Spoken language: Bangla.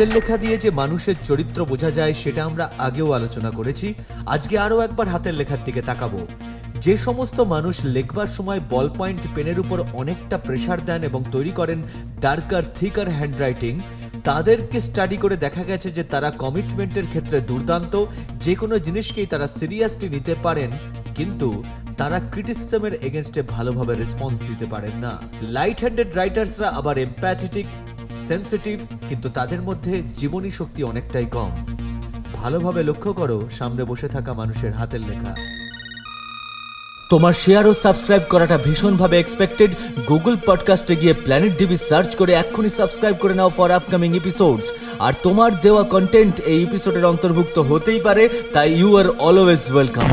হাতের লেখা দিয়ে যে মানুষের চরিত্র বোঝা যায়, সেটা আমরা আগেও আলোচনা করেছি। আজকে আরও একবার হাতের লেখার দিকে তাকাবো। যে সমস্ত মানুষ লেখবার সময় বল পয়েন্ট পেনের উপর অনেকটা প্রেসার দেন এবং তৈরি করেন ডার্কার থিকার হ্যান্ডরাইটিং তাদেরকে স্টাডি করে দেখা গেছে যে তারা কমিটমেন্টের ক্ষেত্রে দুর্দান্ত, যে কোনো জিনিসকেই তারা সিরিয়াসলি নিতে পারেন, কিন্তু তারা ক্রিটিসিজমের এগেনস্টে ভালোভাবে রেসপন্স দিতে পারেন না। লাইট হ্যান্ডেড রাইটার্সরা আবার এম্প্যাথেটিক সেন্সিটিভ, কিন্তু তাদের মধ্যে জীবনী শক্তি অনেকটাই কম। ভালোভাবে লক্ষ্য করো, সামনে বসে থাকা মানুষের হাতের লেখা। তোমার শেয়ার ও সাবস্ক্রাইব করাটা ভীষণভাবে এক্সপেক্টেড গুগল পডকাস্টে গিয়ে প্ল্যানেট ডিবি সার্চ করে এক্ষুনি সাবস্ক্রাইব করে নাও ফর আপকামিং এপিসোডস আর তোমার দেওয়া কন্টেন্ট এই এপিসোডের অন্তর্ভুক্ত হতেই পারে, তাই ইউ আর অলওয়েজ ওয়েলকাম